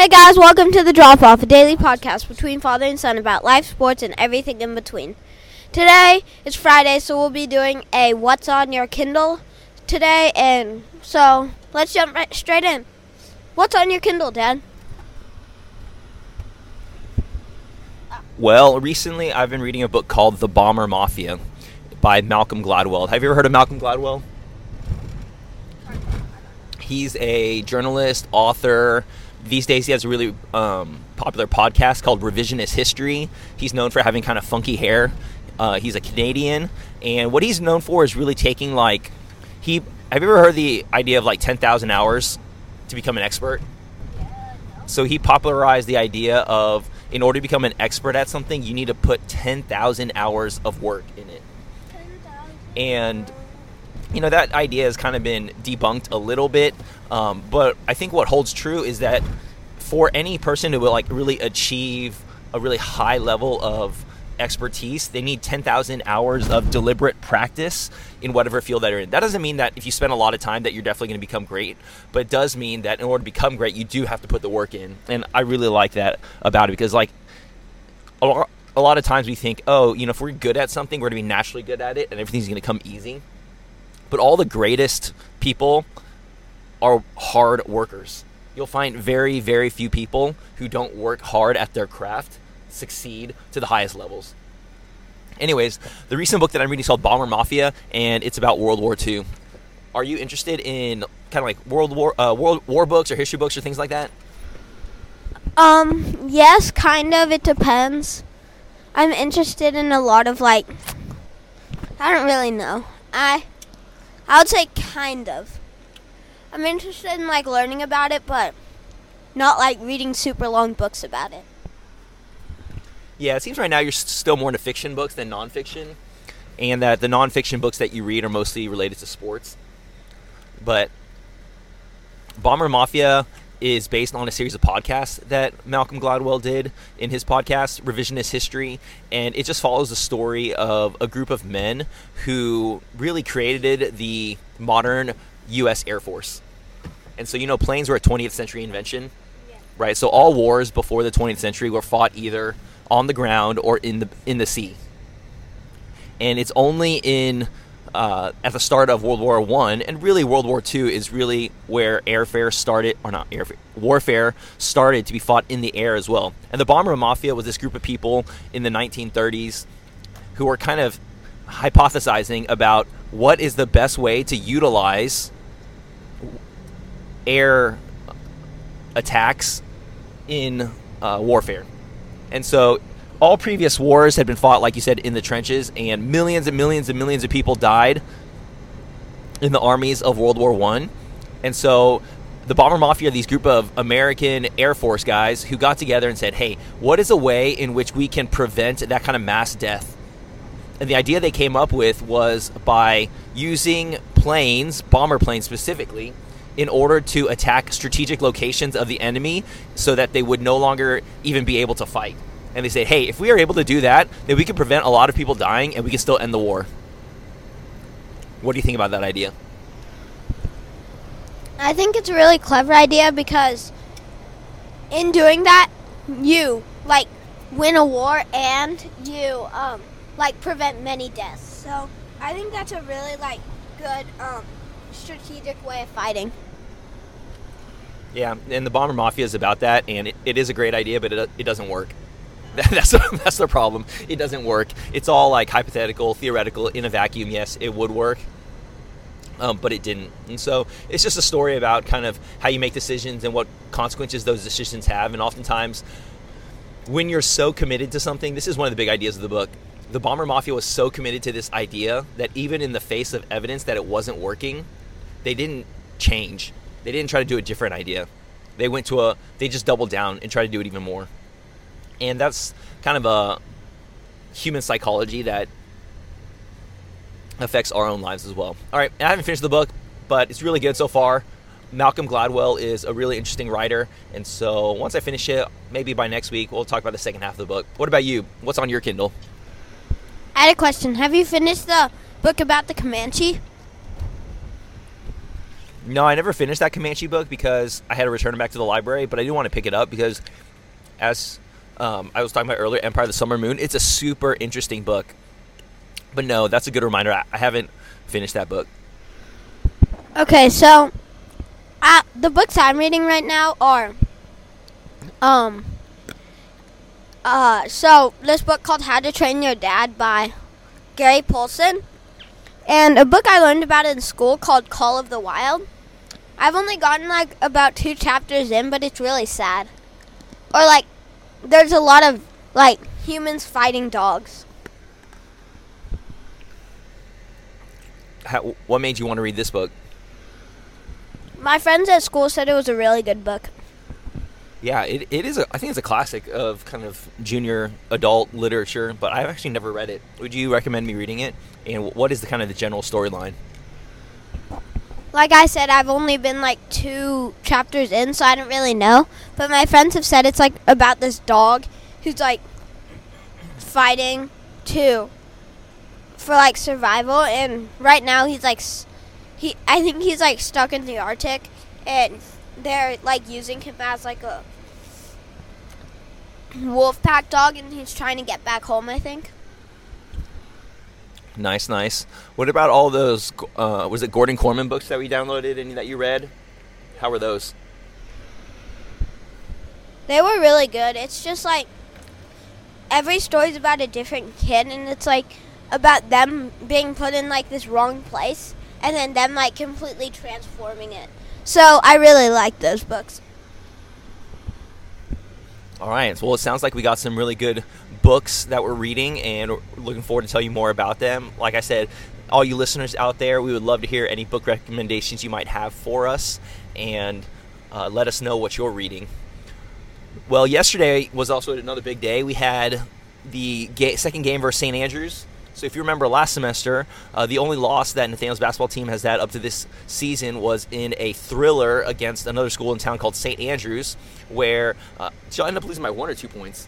Hey guys, welcome to the Drop Off, a daily podcast between father and son about life, sports, and everything in between. Today is Friday, so we'll be doing a What's on Your Kindle today, and so let's jump right straight in. What's on your Kindle, Dad? Well, recently I've been reading a book called The Bomber Mafia by Malcolm Gladwell. Have you ever heard of Malcolm Gladwell? He's a journalist, author. These days, he has a really um, popular podcast called Revisionist History. He's known for having kind of funky hair. Uh, he's a Canadian, and what he's known for is really taking like he. Have you ever heard the idea of like ten thousand hours to become an expert? So he popularized the idea of in order to become an expert at something, you need to put ten thousand hours of work in it. And you know that idea has kind of been debunked a little bit, um, but I think what holds true is that for any person to like really achieve a really high level of expertise, they need 10,000 hours of deliberate practice in whatever field that you're in. That doesn't mean that if you spend a lot of time that you're definitely going to become great, but it does mean that in order to become great, you do have to put the work in. And I really like that about it because like a lot, a lot of times we think, oh, you know, if we're good at something, we're going to be naturally good at it and everything's going to come easy. But all the greatest people are hard workers. You'll find very, very few people who don't work hard at their craft succeed to the highest levels. Anyways, the recent book that I'm reading is called Bomber Mafia, and it's about World War II. Are you interested in kind of like World War uh, World War books or history books or things like that? Um, yes, kind of. It depends. I'm interested in a lot of like. I don't really know. I, I would say kind of. I'm interested in like learning about it, but not like reading super long books about it. Yeah, it seems right now you're still more into fiction books than nonfiction, and that the nonfiction books that you read are mostly related to sports. But Bomber Mafia is based on a series of podcasts that Malcolm Gladwell did in his podcast, Revisionist History, and it just follows the story of a group of men who really created the modern U.S. Air Force. And so, you know, planes were a 20th century invention, right? So all wars before the 20th century were fought either on the ground or in the in the sea. And it's only in uh, at the start of World War One and really World War Two is really where airfare started, or not airfare, warfare started to be fought in the air as well. And the Bomber Mafia was this group of people in the 1930s who were kind of hypothesizing about what is the best way to utilize air attacks in uh, warfare. And so all previous wars had been fought, like you said, in the trenches, and millions and millions and millions of people died in the armies of World War One. And so the Bomber Mafia, these group of American Air Force guys who got together and said, hey, what is a way in which we can prevent that kind of mass death? And the idea they came up with was by using planes, bomber planes specifically, in order to attack strategic locations of the enemy so that they would no longer even be able to fight. And they say, hey, if we are able to do that, then we can prevent a lot of people dying and we can still end the war. What do you think about that idea? I think it's a really clever idea because in doing that, you like win a war and you um like prevent many deaths. So I think that's a really like good um strategic way of fighting. Yeah, and the Bomber Mafia is about that, and it, it is a great idea, but it, it doesn't work. That's that's the problem. It doesn't work. It's all like hypothetical, theoretical, in a vacuum. Yes, it would work, um, but it didn't. And so it's just a story about kind of how you make decisions and what consequences those decisions have. And oftentimes, when you're so committed to something, this is one of the big ideas of the book. The Bomber Mafia was so committed to this idea that even in the face of evidence that it wasn't working, they didn't change. They didn't try to do a different idea. They went to a, they just doubled down and tried to do it even more. And that's kind of a human psychology that affects our own lives as well. All right, I haven't finished the book, but it's really good so far. Malcolm Gladwell is a really interesting writer, and so once I finish it, maybe by next week, we'll talk about the second half of the book. What about you? What's on your Kindle? I had a question. Have you finished the book about the Comanche? No, I never finished that Comanche book because I had to return it back to the library, but I do want to pick it up because, as um, I was talking about earlier, Empire of the Summer Moon, it's a super interesting book. But no, that's a good reminder. I, I haven't finished that book. Okay, so uh, the books I'm reading right now are um uh so this book called How to Train Your Dad by Gary Paulsen and a book I learned about in school called Call of the Wild. I've only gotten like about two chapters in, but it's really sad. Or like there's a lot of like humans fighting dogs. How, what made you want to read this book? My friends at school said it was a really good book. Yeah, it, it is. A, I think it's a classic of kind of junior adult literature, but I've actually never read it. Would you recommend me reading it? And what is the kind of the general storyline? Like I said, I've only been like two chapters in, so I don't really know. But my friends have said it's like about this dog who's like fighting to for like survival, and right now he's like he. I think he's like stuck in the Arctic, and they're like using him as like a wolf pack dog, and he's trying to get back home. I think. Nice, nice. What about all those? Uh, was it Gordon Korman books that we downloaded and that you read? How were those? They were really good. It's just like every story's about a different kid, and it's like about them being put in like this wrong place, and then them like completely transforming it. So I really like those books. All right. Well, it sounds like we got some really good books that we're reading, and looking forward to tell you more about them. Like I said, all you listeners out there, we would love to hear any book recommendations you might have for us, and uh, let us know what you're reading. Well, yesterday was also another big day. We had the ga- second game versus St. Andrews. So, if you remember last semester, uh, the only loss that Nathaniel's basketball team has had up to this season was in a thriller against another school in town called St. Andrews, where uh, she'll up losing by one or two points.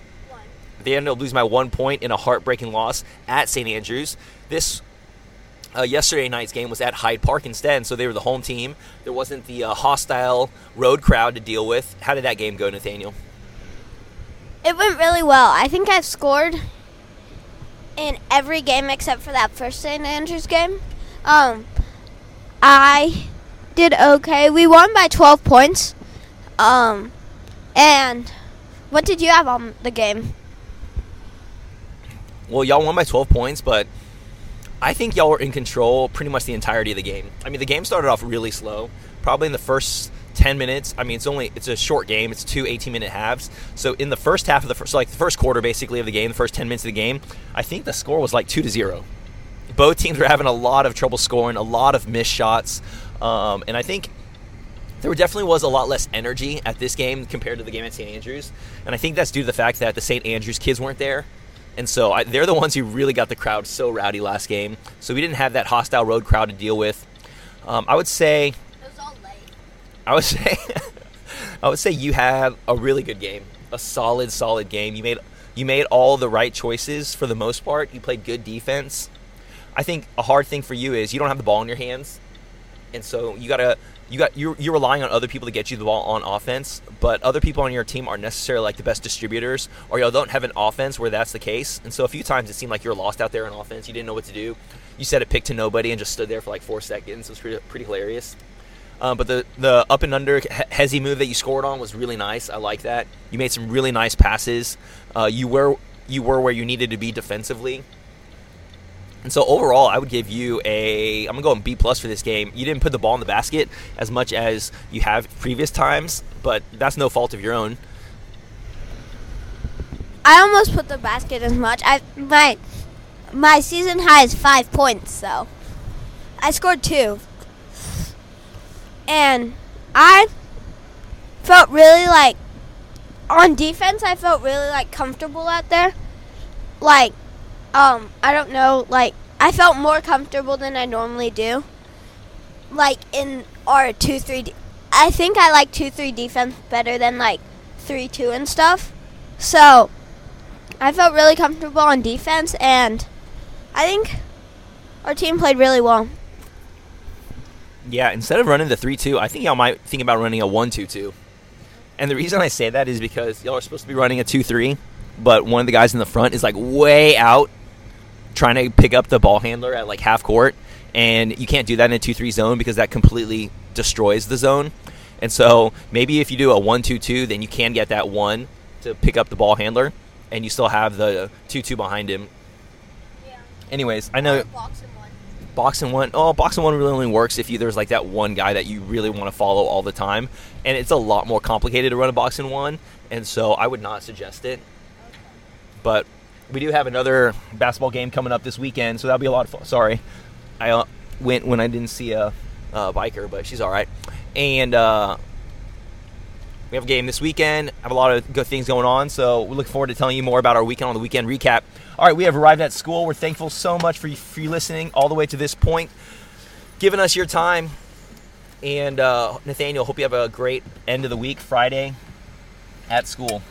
They ended up losing by one point in a heartbreaking loss at St. Andrews. This uh, yesterday night's game was at Hyde Park instead, so they were the home team. There wasn't the uh, hostile road crowd to deal with. How did that game go, Nathaniel? It went really well. I think I've scored in every game except for that first St. Andrews game. Um, I did okay. We won by 12 points. Um, and what did you have on the game? Well, y'all won by 12 points, but I think y'all were in control pretty much the entirety of the game. I mean, the game started off really slow. Probably in the first 10 minutes. I mean, it's only it's a short game. It's two 18-minute halves. So in the first half of the first, so like the first quarter basically of the game, the first 10 minutes of the game, I think the score was like 2 to 0. Both teams were having a lot of trouble scoring, a lot of missed shots. Um, and I think there definitely was a lot less energy at this game compared to the game at St. Andrews. And I think that's due to the fact that the St. Andrews kids weren't there. And so I, they're the ones who really got the crowd so rowdy last game. So we didn't have that hostile road crowd to deal with. Um, I would say. I would say, I would say you had a really good game, a solid, solid game. You made you made all the right choices for the most part. You played good defense. I think a hard thing for you is you don't have the ball in your hands, and so you gotta you got you're, you're relying on other people to get you the ball on offense. But other people on your team aren't necessarily like the best distributors, or y'all don't have an offense where that's the case. And so a few times it seemed like you were lost out there in offense. You didn't know what to do. You set a pick to nobody and just stood there for like four seconds. It was pretty, pretty hilarious. Um, but the the up and under he- hesi move that you scored on was really nice. I like that. You made some really nice passes. Uh, you were you were where you needed to be defensively. And so overall, I would give you a. I'm gonna go in B plus for this game. You didn't put the ball in the basket as much as you have previous times, but that's no fault of your own. I almost put the basket as much. I my my season high is five points, so I scored two, and I felt really like on defense. I felt really like comfortable out there. Like, um, I don't know, like I felt more comfortable than I normally do. Like in our two three, de- I think I like two three defense better than like three two and stuff. So. I felt really comfortable on defense, and I think our team played really well. Yeah, instead of running the 3 2, I think y'all might think about running a 1 2 2. And the reason I say that is because y'all are supposed to be running a 2 3, but one of the guys in the front is like way out trying to pick up the ball handler at like half court. And you can't do that in a 2 3 zone because that completely destroys the zone. And so maybe if you do a 1 2 2, then you can get that one to pick up the ball handler, and you still have the 2 2 behind him. Yeah. Anyways, I know Box and one. box and one oh box and one really only works if you there's like that one guy that you really want to follow all the time and it's a lot more complicated to run a box and one and so i would not suggest it but we do have another basketball game coming up this weekend so that'll be a lot of fun sorry i uh, went when i didn't see a, a biker but she's all right and uh, we have a game this weekend. Have a lot of good things going on, so we look forward to telling you more about our weekend on the weekend recap. All right, we have arrived at school. We're thankful so much for you, for you listening all the way to this point, giving us your time. And uh, Nathaniel, hope you have a great end of the week, Friday, at school.